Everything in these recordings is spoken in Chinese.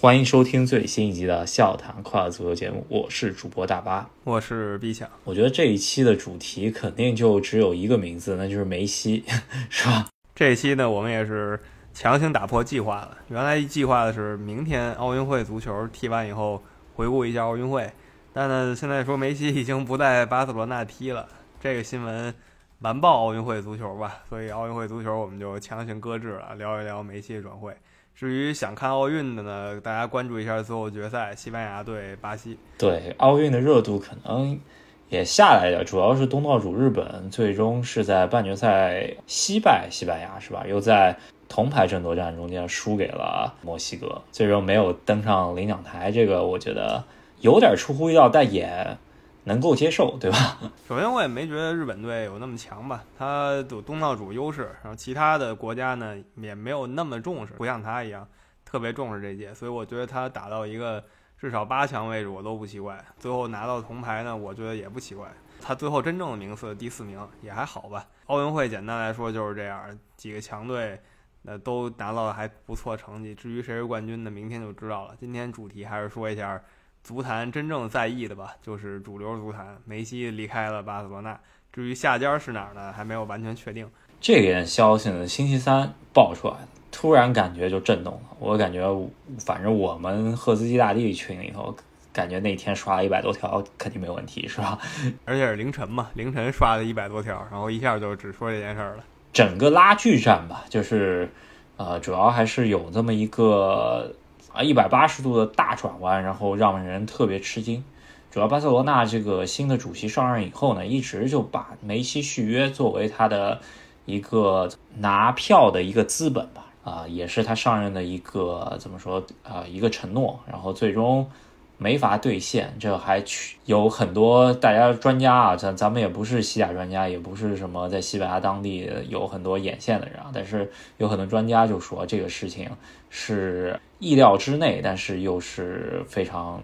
欢迎收听最新一集的《笑谈快乐足球》节目，我是主播大巴，我是 B 强。我觉得这一期的主题肯定就只有一个名字，那就是梅西，是吧？这一期呢，我们也是强行打破计划了。原来计划的是明天奥运会足球踢完以后回顾一下奥运会，但呢，现在说梅西已经不在巴塞罗那踢了，这个新闻完爆奥运会足球吧，所以奥运会足球我们就强行搁置了，聊一聊梅西的转会。至于想看奥运的呢，大家关注一下最后决赛，西班牙对巴西。对奥运的热度可能也下来了，主要是东道主日本最终是在半决赛惜败西班牙，是吧？又在铜牌争夺战中间输给了墨西哥，最终没有登上领奖台。这个我觉得有点出乎意料，但也。能够接受，对吧？首先，我也没觉得日本队有那么强吧，他有东道主优势，然后其他的国家呢也没有那么重视，不像他一样特别重视这届，所以我觉得他打到一个至少八强位置我都不奇怪。最后拿到铜牌呢，我觉得也不奇怪。他最后真正的名次第四名也还好吧。奥运会简单来说就是这样，几个强队呃都拿到了还不错成绩。至于谁是冠军呢，明天就知道了。今天主题还是说一下。足坛真正在意的吧，就是主流足坛，梅西离开了巴塞罗那。至于下家是哪儿呢，还没有完全确定。这个消息呢，星期三爆出来的，突然感觉就震动了。我感觉，反正我们赫兹基大帝群里头，感觉那天刷了一百多条，肯定没问题，是吧？而且是凌晨嘛，凌晨刷了一百多条，然后一下就只说这件事儿了。整个拉锯战吧，就是，呃，主要还是有这么一个。啊，一百八十度的大转弯，然后让人特别吃惊。主要巴塞罗那这个新的主席上任以后呢，一直就把梅西续约作为他的一个拿票的一个资本吧，啊，也是他上任的一个怎么说啊，一个承诺。然后最终。没法兑现，这还去有很多大家专家啊，咱咱们也不是西甲专家，也不是什么在西班牙当地有很多眼线的人啊，但是有很多专家就说这个事情是意料之内，但是又是非常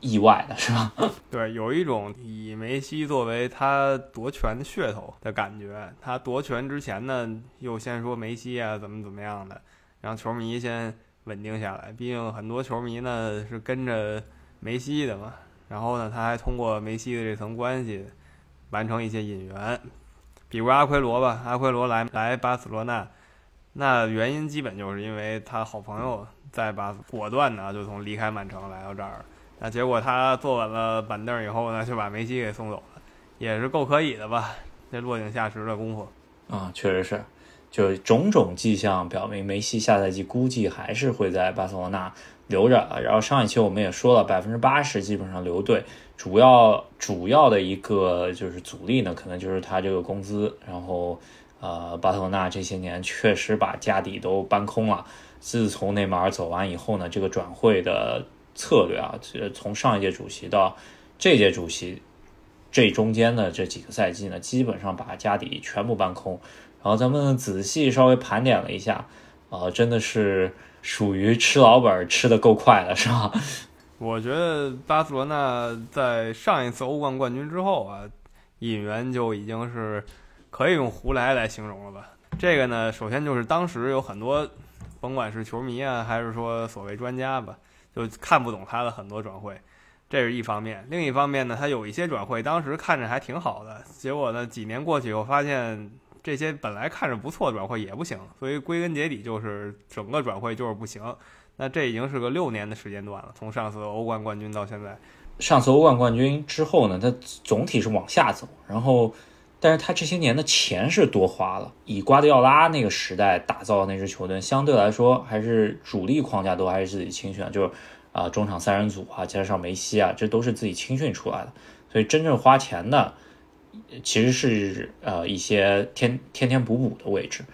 意外的，是吧？对，有一种以梅西作为他夺权的噱头的感觉。他夺权之前呢，又先说梅西啊怎么怎么样的，让球迷先稳定下来。毕竟很多球迷呢是跟着。梅西的嘛，然后呢，他还通过梅西的这层关系完成一些引援，比如阿奎罗吧，阿奎罗来来巴塞罗那，那原因基本就是因为他好朋友在巴，果断呢就从离开曼城来到这儿，那结果他坐稳了板凳以后呢，就把梅西给送走了，也是够可以的吧？这落井下石的功夫啊，确实是，就种种迹象表明，梅西下赛季估计还是会在巴塞罗那。留着啊，然后上一期我们也说了，百分之八十基本上留队，主要主要的一个就是阻力呢，可能就是他这个工资。然后，呃，巴塞罗那这些年确实把家底都搬空了。自从内马尔走完以后呢，这个转会的策略啊，从上一届主席到这届主席，这中间的这几个赛季呢，基本上把家底全部搬空。然后咱们仔细稍微盘点了一下，啊，真的是。属于吃老本吃的够快的是吧？我觉得巴塞罗那在上一次欧冠冠军之后啊，引援就已经是可以用胡来来形容了吧。这个呢，首先就是当时有很多，甭管是球迷啊，还是说所谓专家吧，就看不懂他的很多转会，这是一方面。另一方面呢，他有一些转会当时看着还挺好的，结果呢，几年过去以后发现。这些本来看着不错的转会也不行，所以归根结底就是整个转会就是不行。那这已经是个六年的时间段了，从上次欧冠冠军到现在。上次欧冠冠军之后呢，他总体是往下走，然后，但是他这些年的钱是多花了。以瓜迪奥拉那个时代打造的那支球队，相对来说还是主力框架都还是自己青训，就是啊中场三人组啊，加上梅西啊，这都是自己青训出来的。所以真正花钱的。其实是呃一些天天天补补的位置，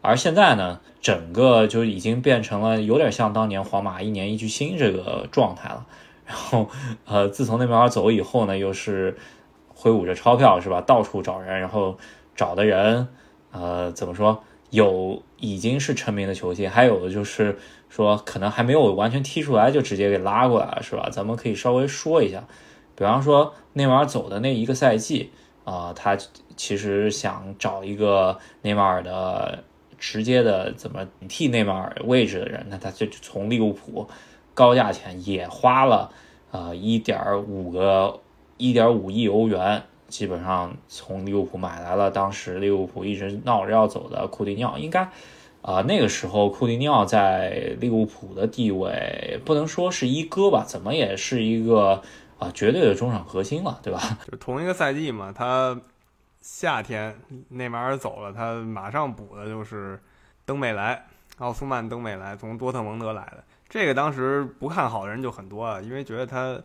而现在呢，整个就已经变成了有点像当年皇马一年一巨星这个状态了。然后呃，自从那边走以后呢，又是挥舞着钞票是吧，到处找人，然后找的人呃怎么说，有已经是成名的球星，还有的就是说可能还没有完全踢出来就直接给拉过来了是吧？咱们可以稍微说一下，比方说内马尔走的那一个赛季。啊，他其实想找一个内马尔的直接的怎么替内马尔位置的人，那他就从利物浦高价钱也花了呃一点五个一点五亿欧元，基本上从利物浦买来了当时利物浦一直闹着要走的库蒂尼奥，应该啊那个时候库蒂尼奥在利物浦的地位不能说是一哥吧，怎么也是一个啊绝对的中场核心了，对吧？就同一个赛季嘛，他夏天内马尔走了，他马上补的就是登贝莱。奥斯曼·登贝莱从多特蒙德来的，这个当时不看好的人就很多啊，因为觉得他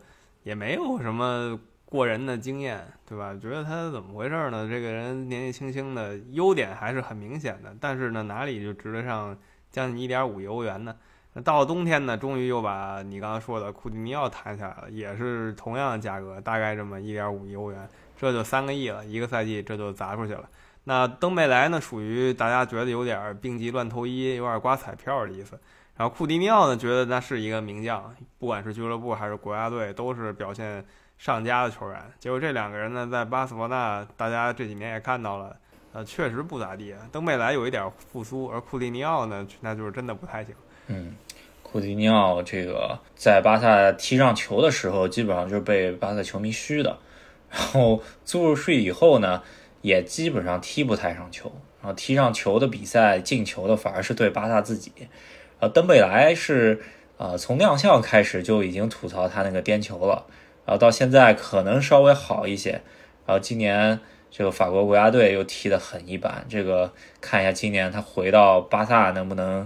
也没有什么过人的经验，对吧？觉得他怎么回事呢？这个人年纪轻轻的，优点还是很明显的，但是呢，哪里就值得上将近一点五亿欧元呢？那到了冬天呢，终于又把你刚才说的库蒂尼奥谈下来了，也是同样的价格，大概这么一点五亿欧元，这就三个亿了，一个赛季这就砸出去了。那登贝莱呢，属于大家觉得有点病急乱投医，有点刮彩票的意思。然后库蒂尼奥呢，觉得那是一个名将，不管是俱乐部还是国家队，都是表现上佳的球员。结果这两个人呢，在巴塞罗那，大家这几年也看到了，呃，确实不咋地。登贝莱有一点复苏，而库蒂尼奥呢，那就是真的不太行。嗯，库蒂尼奥这个在巴萨踢上球的时候，基本上就是被巴萨球迷嘘的。然后租入税以后呢？也基本上踢不太上球，然后踢上球的比赛进球的反而是对巴萨自己。呃，登贝莱是呃从亮相开始就已经吐槽他那个颠球了，然后到现在可能稍微好一些。然后今年这个法国国家队又踢得很一般，这个看一下今年他回到巴萨能不能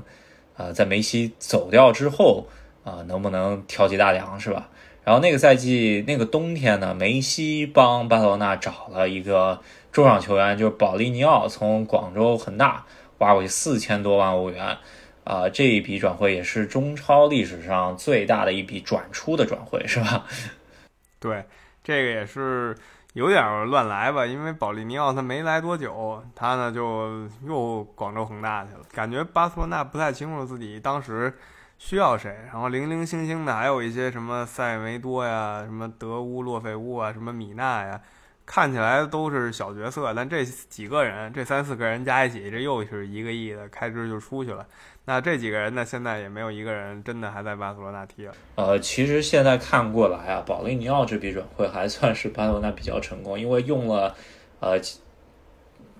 呃在梅西走掉之后啊能不能挑起大梁是吧？然后那个赛季那个冬天呢，梅西帮巴塞罗那找了一个。中场球员就是保利尼奥，从广州恒大挖过去四千多万欧元，啊，这一笔转会也是中超历史上最大的一笔转出的转会，是吧？对，这个也是有点乱来吧，因为保利尼奥他没来多久，他呢就又广州恒大去了，感觉巴塞罗那不太清楚自己当时需要谁，然后零零星星的还有一些什么塞维多呀，什么德乌洛费乌啊，什么米纳呀。看起来都是小角色，但这几个人，这三四个人加一起，这又是一个亿的开支就出去了。那这几个人呢，现在也没有一个人真的还在巴塞罗那踢了。呃，其实现在看过来啊，保利尼奥这笔转会还算是巴塞罗那比较成功，因为用了呃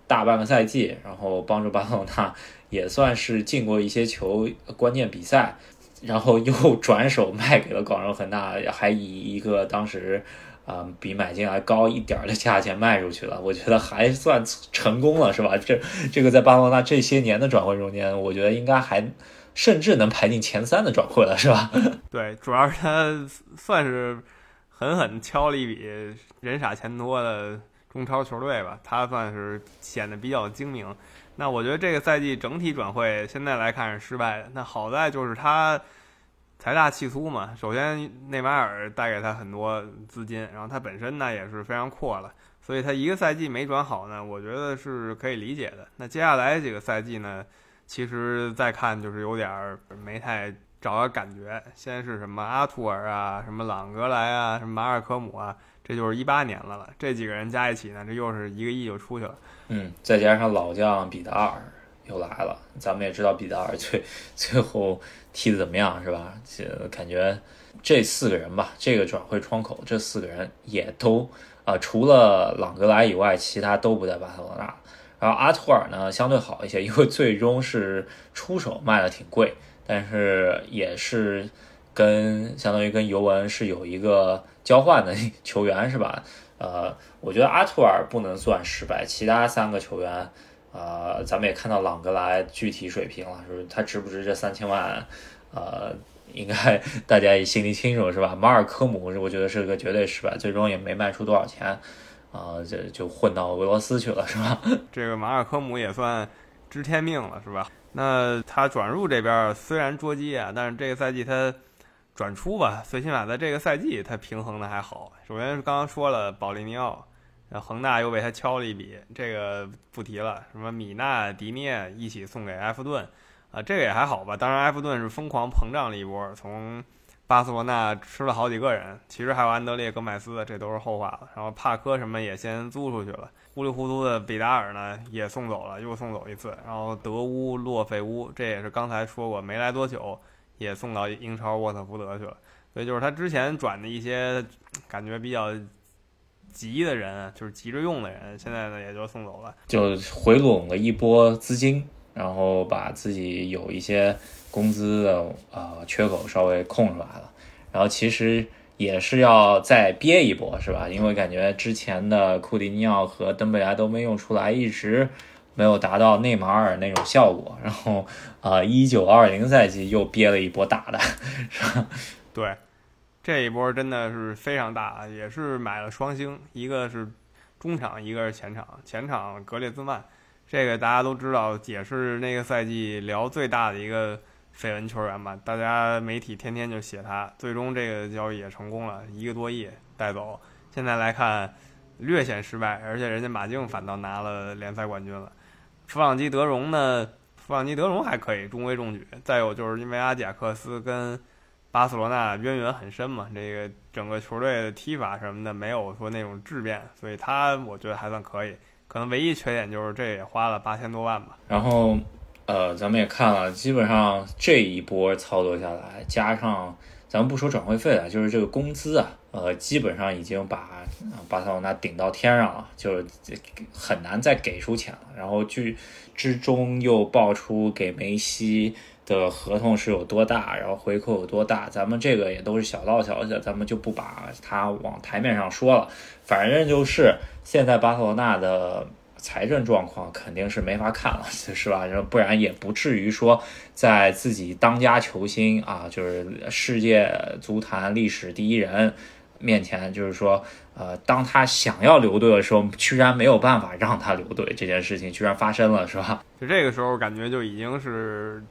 大半个赛季，然后帮助巴塞罗那也算是进过一些球关键比赛，然后又转手卖给了广州恒大，还以一个当时。啊，比买进来高一点的价钱卖出去了，我觉得还算成功了，是吧？这这个在巴罗那这些年的转会中间，我觉得应该还甚至能排进前三的转会了，是吧？对，主要是他算是狠狠敲了一笔人傻钱多的中超球队吧，他算是显得比较精明。那我觉得这个赛季整体转会现在来看是失败的，那好在就是他。财大气粗嘛，首先内马尔带给他很多资金，然后他本身呢也是非常阔了，所以他一个赛季没转好呢，我觉得是可以理解的。那接下来几个赛季呢，其实再看就是有点儿没太找到感觉。先是什么阿图尔啊，什么朗格莱啊，什么马尔科姆啊，这就是一八年了了。这几个人加一起呢，这又是一个亿就出去了。嗯，再加上老将比达尔。又来了，咱们也知道比达尔 最最后踢的怎么样，是吧？这感觉这四个人吧，这个转会窗口，这四个人也都啊，除了朗格莱以外，其他都不在巴塞罗那。然后阿图尔呢，相对好一些，因为最终是出手卖的挺贵，但是也是跟相当于跟尤文是有一个交换的 球员，是吧？呃，我觉得阿图尔不能算失败，其他三个球员。呃，咱们也看到朗格莱具体水平了，是不是？他值不值这三千万？呃，应该 大家也心里清楚，是吧？马尔科姆，我觉得是个绝对失败，最终也没卖出多少钱，啊，这就混到俄罗斯去了，是吧？这个马尔科姆也算知天命了，是吧？那他转入这边虽然捉鸡啊，但是这个赛季他转出吧，最起码在这个赛季他平衡的还好。首先是刚刚说了保利尼奥。恒大又为他敲了一笔，这个不提了。什么米纳、迪涅一起送给埃弗顿，啊，这个也还好吧。当然，埃弗顿是疯狂膨胀了一波，从巴塞罗那吃了好几个人。其实还有安德烈、戈麦斯，这都是后话了。然后帕科什么也先租出去了。糊里糊涂的比达尔呢也送走了，又送走一次。然后德乌、洛费乌，这也是刚才说过没来多久，也送到英超沃特福德去了。所以就是他之前转的一些感觉比较急的人，就是急着用的人，现在呢也就送走了，就回笼了一波资金，然后把自己有一些工资的呃缺口稍微空出来了。然后其实也是要再憋一波，是吧？因为感觉之前的库蒂尼奥和登贝莱都没用出来，一直没有达到内马尔那种效果。然后啊，一九二零赛季又憋了一波大的，是吧？对，这一波真的是非常大，也是买了双星，一个是中场，一个是前场。前场格列兹曼，这个大家都知道，也是那个赛季聊最大的一个绯闻球员吧？大家媒体天天就写他，最终这个交易也成功了，一个多亿带走。现在来看，略显失败，而且人家马竞反倒拿了联赛冠军了。弗朗基德容呢？弗朗基德容还可以，中规中矩。再有就是因为阿贾克斯跟巴塞罗那渊源很深嘛，这个整个球队的踢法什么的没有说那种质变，所以他我觉得还算可以。可能唯一缺点就是这也花了八千多万吧。然后，呃，咱们也看了，基本上这一波操作下来，加上咱们不说转会费了，就是这个工资啊，呃，基本上已经把巴塞罗那顶到天上了，就是很难再给出钱了。然后剧之中又爆出给梅西。的合同是有多大，然后回扣有多大，咱们这个也都是小道消息，咱们就不把它往台面上说了。反正就是现在巴塞罗那的财政状况肯定是没法看了，是吧？不然也不至于说在自己当家球星啊，就是世界足坛历史第一人面前，就是说，呃，当他想要留队的时候，居然没有办法让他留队，这件事情居然发生了，是吧？就这个时候感觉就已经是。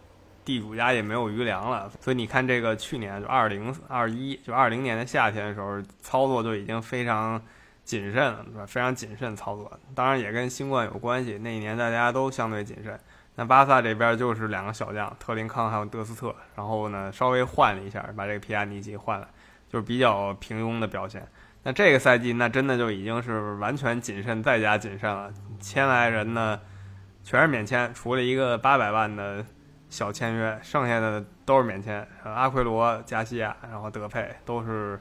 地主家也没有余粮了，所以你看这个去年就二零二一，就二零年的夏天的时候，操作就已经非常谨慎了，是吧？非常谨慎操作，当然也跟新冠有关系。那一年大家都相对谨慎。那巴萨这边就是两个小将，特林康还有德斯特，然后呢稍微换了一下，把这个皮亚尼奇换了，就是比较平庸的表现。那这个赛季那真的就已经是完全谨慎再加谨慎了，签来人呢全是免签，除了一个八百万的。小签约，剩下的都是免签。阿奎罗、加西亚，然后德佩都是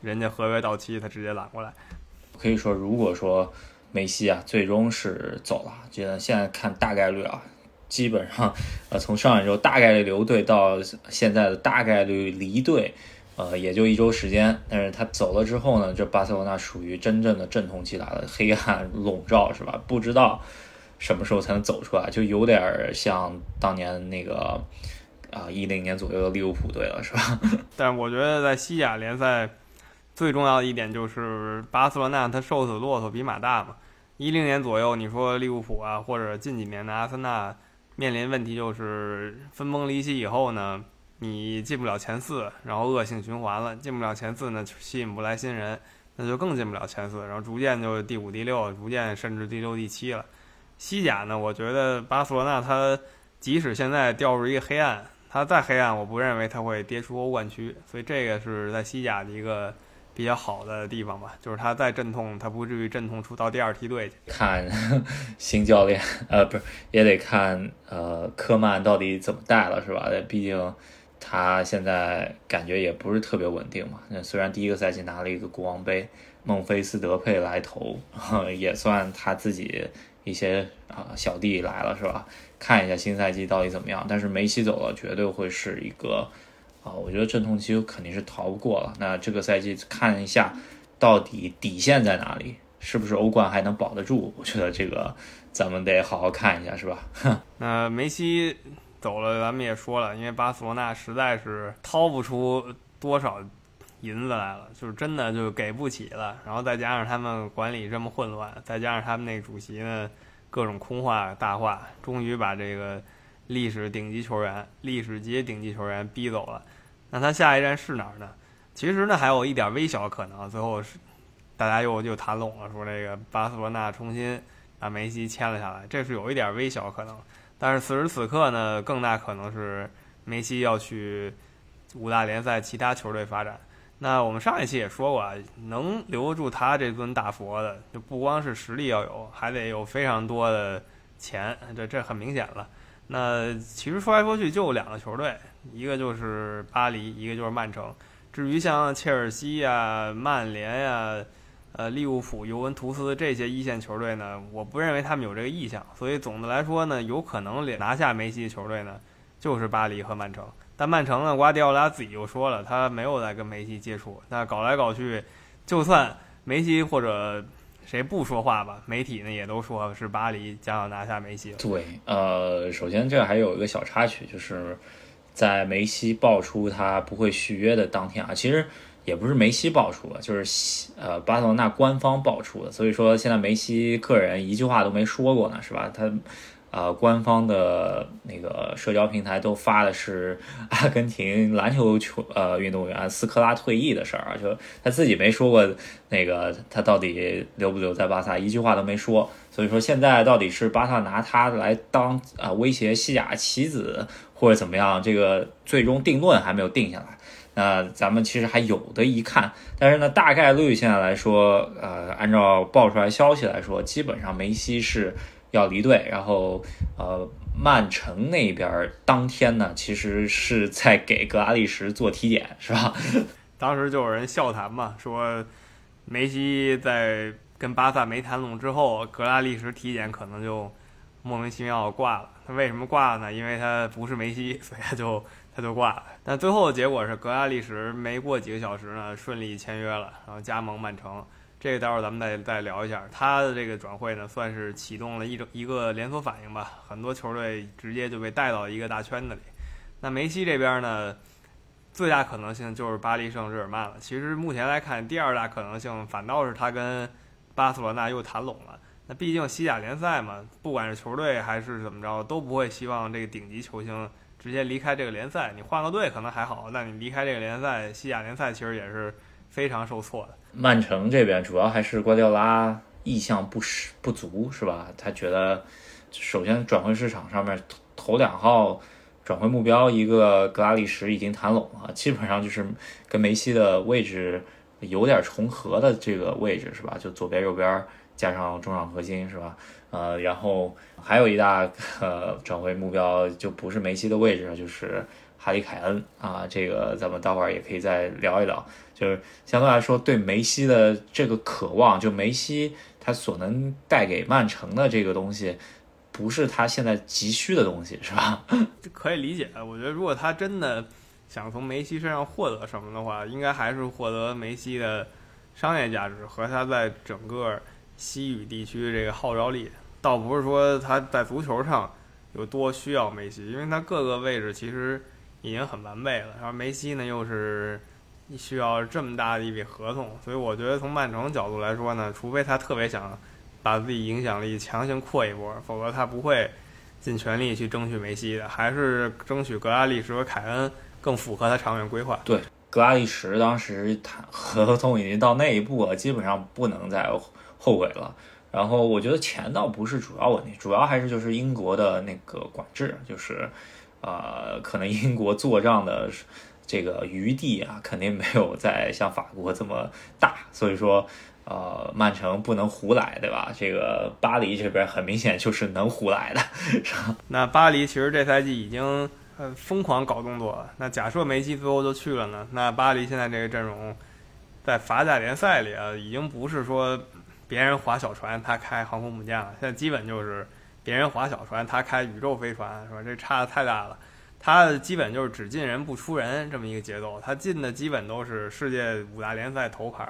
人家合约到期，他直接揽过来。可以说，如果说梅西啊最终是走了，觉得现在看大概率啊，基本上呃从上一周大概率留队到现在的大概率离队，呃也就一周时间。但是他走了之后呢，这巴塞罗那属于真正的阵痛期来了，黑暗笼罩，是吧？不知道。什么时候才能走出来？就有点像当年那个啊，一零年左右的利物浦队了，是吧？但是我觉得在西甲联赛最重要的一点就是巴塞罗那他瘦死骆驼比马大嘛。一零年左右，你说利物浦啊，或者近几年的阿森纳面临问题就是分崩离析以后呢，你进不了前四，然后恶性循环了，进不了前四呢，吸引不来新人，那就更进不了前四，然后逐渐就第五、第六，逐渐甚至第六、第七了。西甲呢？我觉得巴塞罗那它即使现在掉入一个黑暗，它再黑暗，我不认为它会跌出欧冠区。所以这个是在西甲的一个比较好的地方吧，就是它再阵痛，它不至于阵痛出到第二梯队去。看 新教练，呃，不是也得看呃科曼到底怎么带了，是吧？毕竟他现在感觉也不是特别稳定嘛。那虽然第一个赛季拿了一个国王杯，孟菲斯德佩来投，也算他自己。一些啊小弟来了是吧？看一下新赛季到底怎么样。但是梅西走了，绝对会是一个啊，我觉得阵痛期肯定是逃不过了。那这个赛季看一下，到底底线在哪里？是不是欧冠还能保得住？我觉得这个咱们得好好看一下，是吧？那梅西走了，咱们也说了，因为巴塞罗那实在是掏不出多少。银子来了，就是真的就给不起了。然后再加上他们管理这么混乱，再加上他们那主席呢各种空话大话，终于把这个历史顶级球员、历史级顶级球员逼走了。那他下一站是哪儿呢？其实呢还有一点微小可能，最后是大家又又谈拢了，说这个巴塞罗那重新把梅西签了下来，这是有一点微小可能。但是此时此刻呢，更大可能是梅西要去五大联赛其他球队发展。那我们上一期也说过啊，能留住他这尊大佛的，就不光是实力要有，还得有非常多的钱，这这很明显了。那其实说来说去就两个球队，一个就是巴黎，一个就是曼城。至于像切尔西呀、曼联呀、呃利物浦、尤文图斯这些一线球队呢，我不认为他们有这个意向。所以总的来说呢，有可能拿下梅西的球队呢，就是巴黎和曼城。但曼城呢，瓜迪奥拉自己就说了，他没有在跟梅西接触。那搞来搞去，就算梅西或者谁不说话吧，媒体呢也都说是巴黎将要拿下梅西。对，呃，首先这还有一个小插曲，就是在梅西爆出他不会续约的当天啊，其实也不是梅西爆出的，就是呃巴塞罗那官方爆出的。所以说现在梅西个人一句话都没说过呢，是吧？他。呃，官方的那个社交平台都发的是阿根廷篮球球呃运动员斯科拉退役的事儿，就他自己没说过那个他到底留不留在巴萨，一句话都没说。所以说现在到底是巴萨拿他来当啊威胁西甲棋子或者怎么样，这个最终定论还没有定下来。那咱们其实还有的一看，但是呢，大概率现在来说，呃，按照爆出来消息来说，基本上梅西是。要离队，然后呃，曼城那边当天呢，其实是在给格拉利什做体检，是吧？当时就有人笑谈嘛，说梅西在跟巴萨没谈拢之后，格拉利什体检可能就莫名其妙挂了。他为什么挂了呢？因为他不是梅西，所以他就他就挂了。但最后的结果是，格拉利什没过几个小时呢，顺利签约了，然后加盟曼城。这个待会儿咱们再再聊一下，他的这个转会呢，算是启动了一种一个连锁反应吧，很多球队直接就被带到一个大圈子里。那梅西这边呢，最大可能性就是巴黎圣日耳曼了。其实目前来看，第二大可能性反倒是他跟巴塞罗那又谈拢了。那毕竟西甲联赛嘛，不管是球队还是怎么着，都不会希望这个顶级球星直接离开这个联赛。你换个队可能还好，那你离开这个联赛，西甲联赛其实也是非常受挫的。曼城这边主要还是瓜迪奥拉意向不实不足，是吧？他觉得，首先转会市场上面头两号转会目标，一个格拉利什已经谈拢了，基本上就是跟梅西的位置有点重合的这个位置，是吧？就左边右边加上中场核心，是吧？呃，然后还有一大呃转会目标就不是梅西的位置，就是哈里凯恩啊，这个咱们待会儿也可以再聊一聊。就是相对来说，对梅西的这个渴望，就梅西他所能带给曼城的这个东西，不是他现在急需的东西，是吧？可以理解。我觉得，如果他真的想从梅西身上获得什么的话，应该还是获得梅西的商业价值和他在整个西语地区这个号召力，倒不是说他在足球上有多需要梅西，因为他各个位置其实已经很完备了。然后梅西呢，又是。你需要这么大的一笔合同，所以我觉得从曼城角度来说呢，除非他特别想把自己影响力强行扩一波，否则他不会尽全力去争取梅西的，还是争取格拉利什和凯恩更符合他长远规划。对，格拉利什当时谈合同已经到那一步了，基本上不能再后悔了。然后我觉得钱倒不是主要问题，主要还是就是英国的那个管制，就是呃，可能英国做账的。这个余地啊，肯定没有在像法国这么大，所以说，呃，曼城不能胡来，对吧？这个巴黎这边很明显就是能胡来的，是吧？那巴黎其实这赛季已经呃疯狂搞动作了。那假设梅西最后就去了呢？那巴黎现在这个阵容，在法甲联赛里啊，已经不是说别人划小船他开航空母舰了，现在基本就是别人划小船他开宇宙飞船，是吧？这差的太大了。他基本就是只进人不出人这么一个节奏，他进的基本都是世界五大联赛头牌，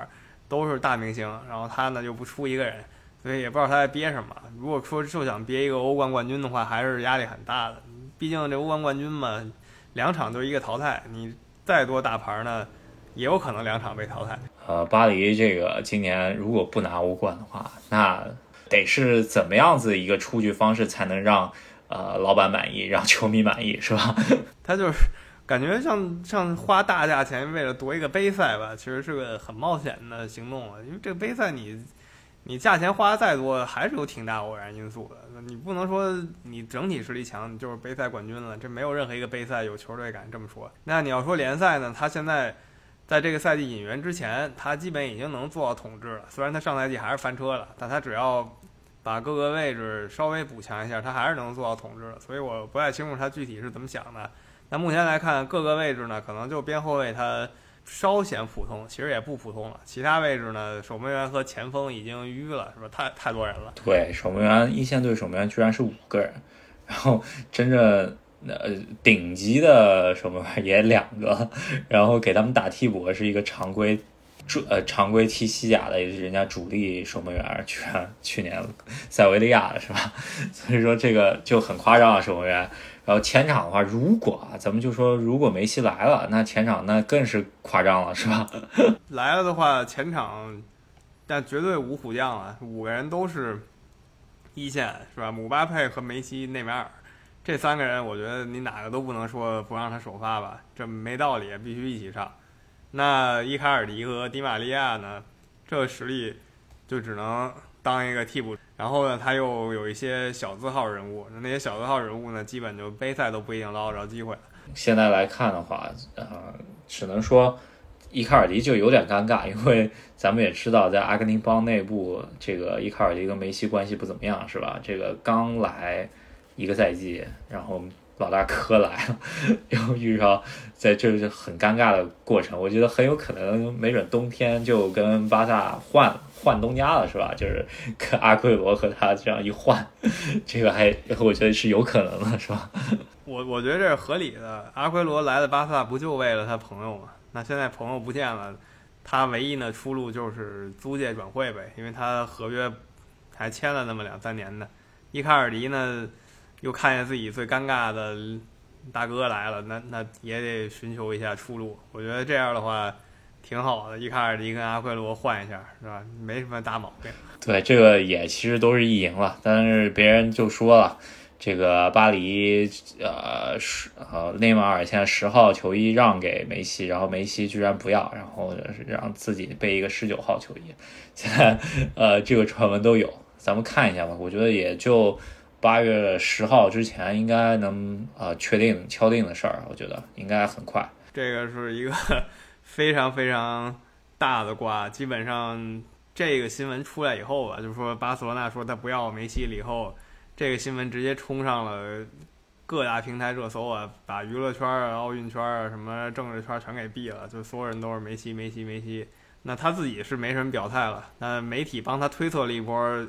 都是大明星，然后他呢又不出一个人，所以也不知道他在憋什么。如果说就想憋一个欧冠冠军的话，还是压力很大的。毕竟这欧冠冠军嘛，两场就一个淘汰，你再多大牌呢，也有可能两场被淘汰。呃，巴黎这个今年如果不拿欧冠的话，那得是怎么样子一个出局方式才能让？呃，老板满意，让球迷满意，是吧？他就是感觉像像花大价钱为了夺一个杯赛吧，其实是个很冒险的行动了。因为这个杯赛，你你价钱花的再多，还是有挺大偶然因素的。你不能说你整体实力强，你就是杯赛冠军了。这没有任何一个杯赛有球队敢这么说。那你要说联赛呢？他现在在这个赛季引援之前，他基本已经能做到统治了。虽然他上赛季还是翻车了，但他只要。把各个位置稍微补强一下，他还是能做到统治的。所以我不太清楚他具体是怎么想的。那目前来看，各个位置呢，可能就边后卫他稍显普通，其实也不普通了。其他位置呢，守门员和前锋已经淤了，是吧？太太多人了。对，守门员一线队守门员居然是五个人，然后真正呃顶级的守门员也两个，然后给他们打替补是一个常规主呃常规踢西甲的也是人家主力守门员，居然去年塞维利亚的是吧？所以说这个就很夸张啊，守门员。然后前场的话，如果啊咱们就说如果梅西来了，那前场那更是夸张了，是吧？来了的话，前场但绝对五虎将啊，五个人都是一线，是吧？姆巴佩和梅西、内马尔这三个人，我觉得你哪个都不能说不让他首发吧，这没道理，必须一起上。那伊卡尔迪和迪玛利亚呢？这实力就只能当一个替补。然后呢，他又有一些小字号人物，那些小字号人物呢，基本就杯赛都不一定捞得着机会。现在来看的话，呃，只能说伊卡尔迪就有点尴尬，因为咱们也知道，在阿根廷邦内部，这个伊卡尔迪跟梅西关系不怎么样，是吧？这个刚来一个赛季，然后老大哥来了，又遇上在这是很尴尬的过程。我觉得很有可能，没准冬天就跟巴萨换。换东家了是吧？就是跟阿奎罗和他这样一换，这个还我觉得是有可能的，是吧？我我觉得这是合理的。阿奎罗来了巴萨不就为了他朋友吗？那现在朋友不见了，他唯一的出路就是租借转会呗，因为他合约还签了那么两三年的。伊卡尔迪呢，又看见自己最尴尬的大哥来了，那那也得寻求一下出路。我觉得这样的话。挺好的，伊卡尔迪跟阿奎罗换一下，是吧？没什么大毛病。对，这个也其实都是意淫了，但是别人就说了，这个巴黎，呃，是呃，内马尔现在十号球衣让给梅西，然后梅西居然不要，然后让自己备一个十九号球衣。现在，呃，这个传闻都有，咱们看一下吧。我觉得也就八月十号之前应该能呃确定敲定的事儿，我觉得应该很快。这个是一个。非常非常大的瓜，基本上这个新闻出来以后吧，就是说巴塞罗那说他不要梅西了以后，这个新闻直接冲上了各大平台热搜啊，把娱乐圈啊、奥运圈啊、什么政治圈全给毙了，就所有人都是梅西、梅西、梅西。那他自己是没什么表态了，那媒体帮他推测了一波，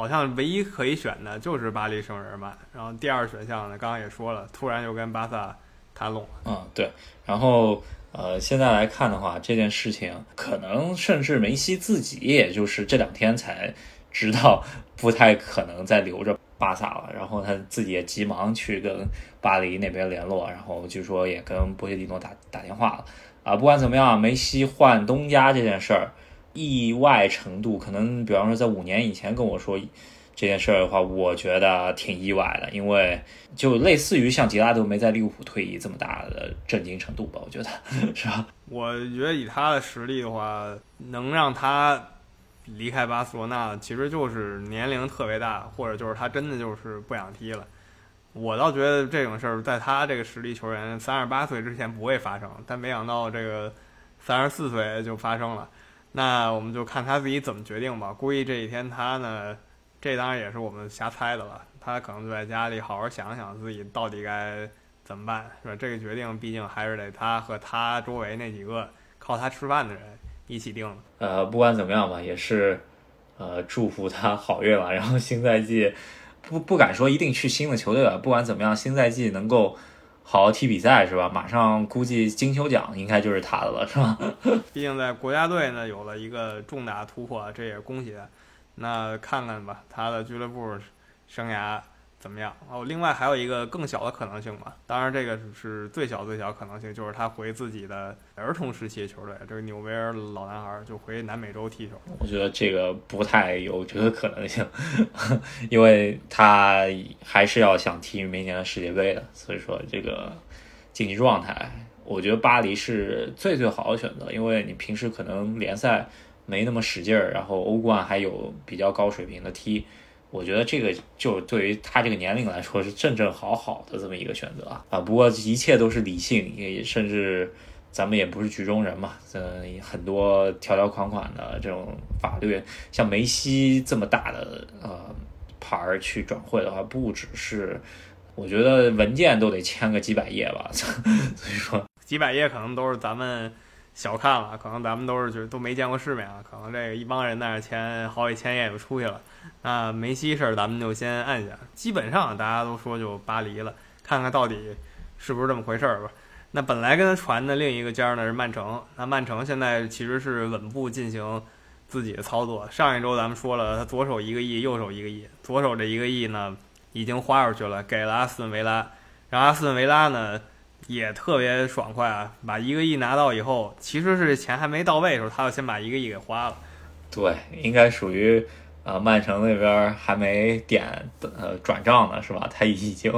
好像唯一可以选的就是巴黎圣日耳曼，然后第二选项呢，刚刚也说了，突然就跟巴萨谈拢了。嗯，对，然后。呃，现在来看的话，这件事情可能甚至梅西自己也就是这两天才知道，不太可能再留着巴萨了。然后他自己也急忙去跟巴黎那边联络，然后据说也跟波切蒂诺打打电话了。啊，不管怎么样，梅西换东家这件事儿，意外程度可能，比方说在五年以前跟我说。这件事儿的话，我觉得挺意外的，因为就类似于像吉拉德没在利物浦退役这么大的震惊程度吧，我觉得 是吧？我觉得以他的实力的话，能让他离开巴塞罗那，其实就是年龄特别大，或者就是他真的就是不想踢了。我倒觉得这种事儿在他这个实力球员三十八岁之前不会发生，但没想到这个三十四岁就发生了。那我们就看他自己怎么决定吧。估计这几天他呢。这当然也是我们瞎猜的了，他可能就在家里好好想想自己到底该怎么办，是吧？这个决定毕竟还是得他和他周围那几个靠他吃饭的人一起定。呃，不管怎么样吧，也是呃祝福他好运吧。然后新赛季不不敢说一定去新的球队了，不管怎么样，新赛季能够好好踢比赛，是吧？马上估计金球奖应该就是他的了，是吧？毕竟在国家队呢有了一个重大突破，这也恭喜他。那看看吧，他的俱乐部生涯怎么样？哦，另外还有一个更小的可能性吧。当然，这个是最小最小可能性，就是他回自己的儿童时期的球队，这个纽维尔老男孩就回南美洲踢球。我觉得这个不太有这个可能性，因为他还是要想踢明年的世界杯的。所以说，这个竞技状态，我觉得巴黎是最最好的选择，因为你平时可能联赛。没那么使劲儿，然后欧冠还有比较高水平的踢，我觉得这个就对于他这个年龄来说是正正好好的这么一个选择啊啊！不过一切都是理性，也甚至咱们也不是局中人嘛，嗯，很多条条款款的这种法律，像梅西这么大的呃牌儿去转会的话，不只是，我觉得文件都得签个几百页吧。所以说，几百页可能都是咱们小看了，可能咱们都是就都没见过世面啊。可能这个一帮人在那签好几千页就出去了。那梅西事儿咱们就先按下，基本上大家都说就巴黎了，看看到底是不是这么回事儿吧。那本来跟他传的另一个尖呢是曼城，那曼城现在其实是稳步进行自己的操作。上一周咱们说了，他左手一个亿，右手一个亿，左手这一个亿呢已经花出去了，给了阿斯顿维拉，然阿斯顿维拉呢也特别爽快啊，把一个亿拿到以后，其实是钱还没到位的时候，他就先把一个亿给花了。对，应该属于。啊，曼城那边还没点呃转账呢，是吧？他已经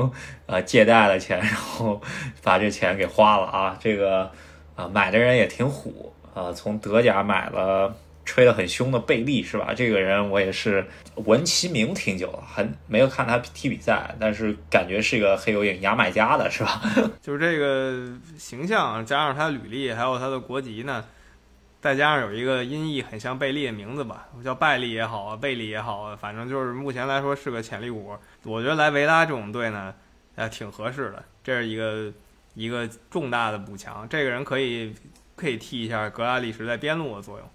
呃借贷了钱，然后把这钱给花了啊。这个啊买的人也挺虎啊，从德甲买了吹得很凶的贝利，是吧？这个人我也是闻其名挺久了，很没有看他踢比赛，但是感觉是一个黑油影牙买加的，是吧？就是这个形象加上他履历，还有他的国籍呢。再加上有一个音译很像贝利的名字吧，叫拜利也好啊，贝利也好啊，反正就是目前来说是个潜力股。我觉得来维拉这种队呢，呃，挺合适的。这是一个一个重大的补强，这个人可以可以替一下格拉利什在边路的作用。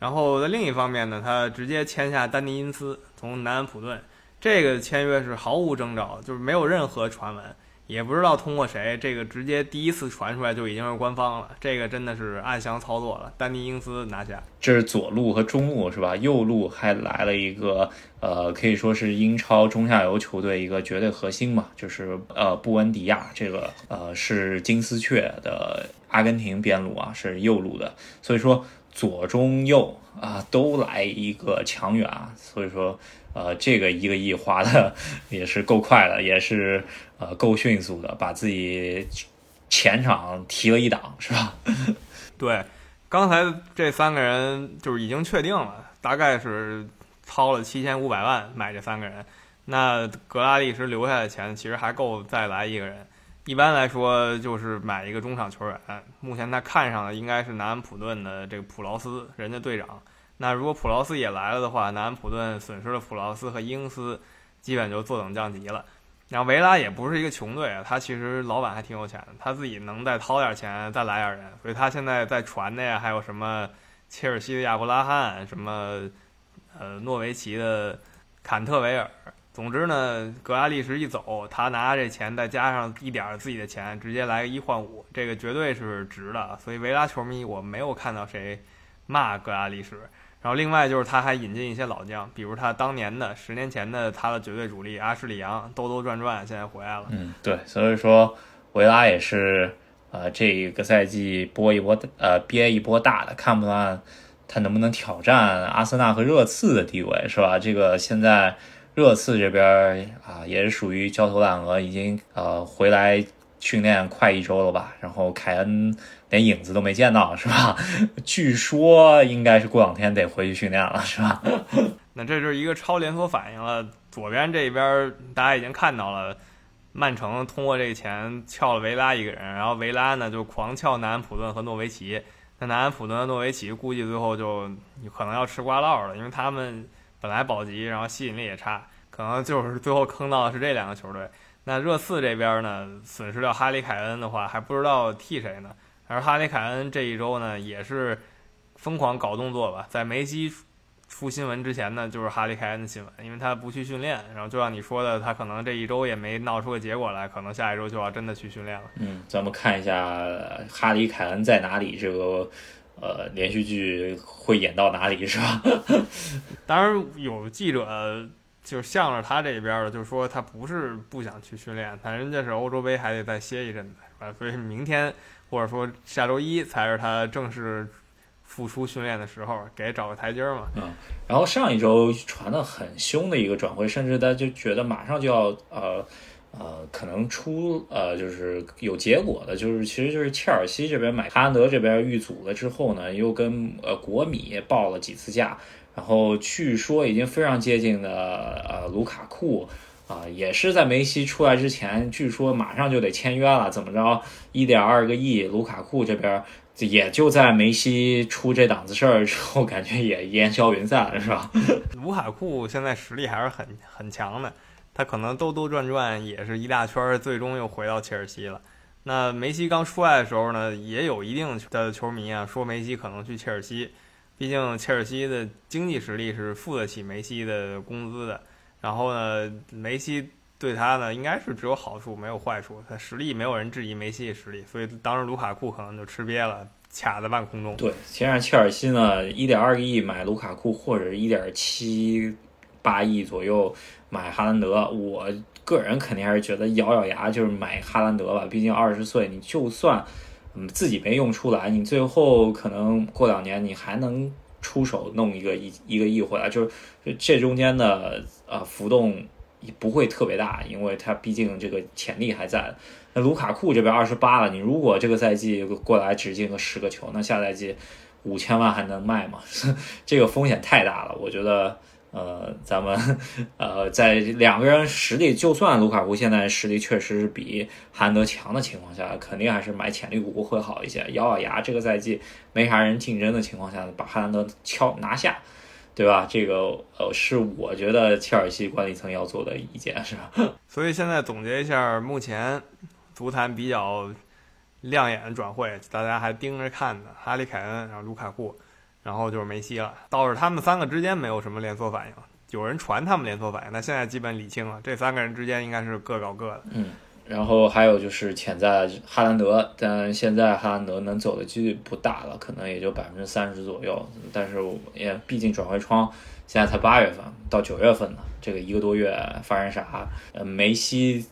然后在另一方面呢，他直接签下丹尼因斯从南安普顿，这个签约是毫无征兆，就是没有任何传闻。也不知道通过谁，这个直接第一次传出来就已经是官方了，这个真的是暗箱操作了。丹尼因斯拿下，这是左路和中路是吧？右路还来了一个，呃，可以说是英超中下游球队一个绝对核心嘛，就是呃布恩迪亚，这个呃是金丝雀的阿根廷边路啊，是右路的，所以说左中右啊都来一个强援啊，所以说。呃，这个一个亿花的也是够快的，也是呃够迅速的，把自己前场提了一档，是吧？对，刚才这三个人就是已经确定了，大概是掏了七千五百万买这三个人。那格拉利什留下的钱其实还够再来一个人。一般来说就是买一个中场球员。目前他看上的应该是南安普顿的这个普劳斯，人家队长。那如果普劳斯也来了的话，南安普顿损失了普劳斯和英斯，基本就坐等降级了。然后维拉也不是一个穷队啊，他其实老板还挺有钱的，他自己能再掏点钱再来点人，所以他现在在传的呀，还有什么切尔西的亚布拉罕，什么呃诺维奇的坎特维尔。总之呢，格拉利什一走，他拿这钱再加上一点自己的钱，直接来个一换五，这个绝对是值的。所以维拉球迷我没有看到谁骂格拉利什。然后另外就是他还引进一些老将，比如他当年的十年前的他的绝对主力阿什里扬兜兜转转现在回来了。嗯，对，所以说维拉也是呃这个赛季波一波呃憋一波大的，看不看他能不能挑战阿森纳和热刺的地位，是吧？这个现在热刺这边啊也是属于焦头烂额，已经呃回来训练快一周了吧，然后凯恩。连影子都没见到，是吧？据说应该是过两天得回去训练了，是吧？那这就是一个超连锁反应了。左边这边大家已经看到了，曼城通过这个钱撬了维拉一个人，然后维拉呢就狂撬南安普顿和诺维奇。那南安普顿和诺维奇估计最后就可能要吃瓜烙了，因为他们本来保级，然后吸引力也差，可能就是最后坑到的是这两个球队。那热刺这边呢，损失掉哈里凯恩的话，还不知道替谁呢。而哈里凯恩这一周呢，也是疯狂搞动作吧。在梅西出新闻之前呢，就是哈里凯恩的新闻，因为他不去训练。然后就像你说的，他可能这一周也没闹出个结果来，可能下一周就要真的去训练了。嗯，咱们看一下哈里凯恩在哪里，这个呃连续剧会演到哪里，是吧？当然有记者就向着他这边的，就说他不是不想去训练，但人家是欧洲杯还得再歇一阵子，是吧？所以明天。或者说下周一才是他正式复出训练的时候，给找个台阶嘛。嗯，然后上一周传的很凶的一个转会，甚至他就觉得马上就要呃呃可能出呃就是有结果的，就是其实就是切尔西这边买哈兰德这边遇阻了之后呢，又跟呃国米报了几次价，然后据说已经非常接近的呃卢卡库。啊，也是在梅西出来之前，据说马上就得签约了，怎么着，一点二个亿，卢卡库这边也就在梅西出这档子事儿之后，感觉也烟消云散了，是吧？卢卡库现在实力还是很很强的，他可能兜兜转转也是一大圈，最终又回到切尔西了。那梅西刚出来的时候呢，也有一定的球迷啊说梅西可能去切尔西，毕竟切尔西的经济实力是付得起梅西的工资的。然后呢，梅西对他呢应该是只有好处没有坏处，他实力没有人质疑梅西的实力，所以当时卢卡库可能就吃瘪了，卡在半空中。对，现在切尔西呢，一点二个亿买卢卡库，或者一点七八亿左右买哈兰德，我。个人肯定还是觉得咬咬牙就是买哈兰德吧，毕竟二十岁，你就算嗯自己没用出来，你最后可能过两年你还能出手弄一个一一个亿回来，就是这中间的呃浮动也不会特别大，因为他毕竟这个潜力还在。那卢卡库这边二十八了，你如果这个赛季过来只进个十个球，那下赛季五千万还能卖吗？这个风险太大了，我觉得。呃，咱们 呃，在两个人实力，就算卢卡库现在实力确实是比哈兰德强的情况下，肯定还是买潜力股会好一些。咬咬牙，这个赛季没啥人竞争的情况下，把哈兰德敲拿下，对吧？这个呃，是我觉得切尔西管理层要做的一件，是吧？所以现在总结一下，目前足坛比较亮眼的转会，大家还盯着看呢，哈里凯恩，然后卢卡库。然后就是梅西了，倒是他们三个之间没有什么连锁反应，有人传他们连锁反应，那现在基本理清了，这三个人之间应该是各搞各的。嗯，然后还有就是潜在哈兰德，但现在哈兰德能走的几率不大了，可能也就百分之三十左右。但是也毕竟转会窗现在才八月份到九月份呢，这个一个多月发生啥？呃，梅西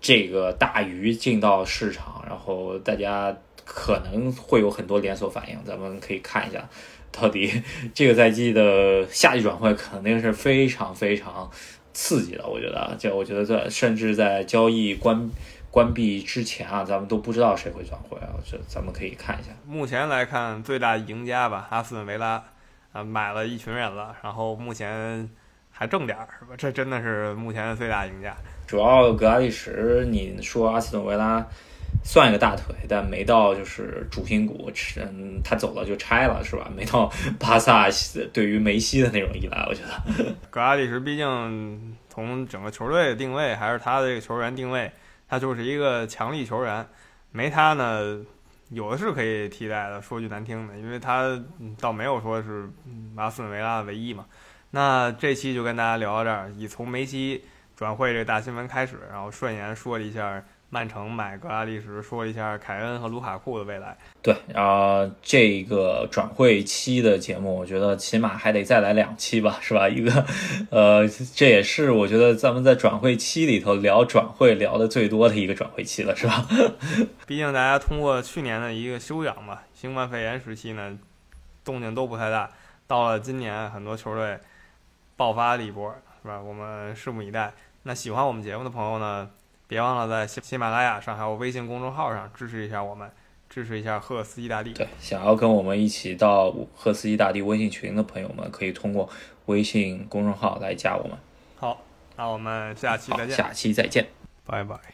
这个大鱼进到市场，然后大家可能会有很多连锁反应，咱们可以看一下。到底 这个赛季的夏季转会肯定是非常非常刺激的，我觉得，就我觉得在甚至在交易关关闭之前啊，咱们都不知道谁会转会啊，这咱们可以看一下。目前来看，最大赢家吧，阿斯顿维拉啊，买了一群人了，然后目前还挣点儿，是吧？这真的是目前的最大赢家。主要格拉利什，你说阿斯顿维拉。算一个大腿，但没到就是主心骨，嗯，他走了就拆了，是吧？没到 巴萨对于梅西的那种依赖，我觉得。格拉利什毕竟从整个球队的定位，还是他的这个球员定位，他就是一个强力球员，没他呢，有的是可以替代的。说句难听的，因为他倒没有说是阿斯顿维拉的唯一嘛。那这期就跟大家聊到这儿，以从梅西转会这个大新闻开始，然后顺延说了一下。曼城买格拉利什，说一下凯恩和卢卡库的未来。对，然后这个转会期的节目，我觉得起码还得再来两期吧，是吧？一个，呃，这也是我觉得咱们在转会期里头聊转会聊的最多的一个转会期了，是吧？毕竟大家通过去年的一个休养嘛，新冠肺炎时期呢，动静都不太大。到了今年，很多球队爆发了一波，是吧？我们拭目以待。那喜欢我们节目的朋友呢？别忘了在喜喜马拉雅上还有微信公众号上支持一下我们，支持一下赫斯基大帝。对，想要跟我们一起到赫斯基大帝微信群的朋友们，可以通过微信公众号来加我们。好，那我们下期再见。下期再见，拜拜。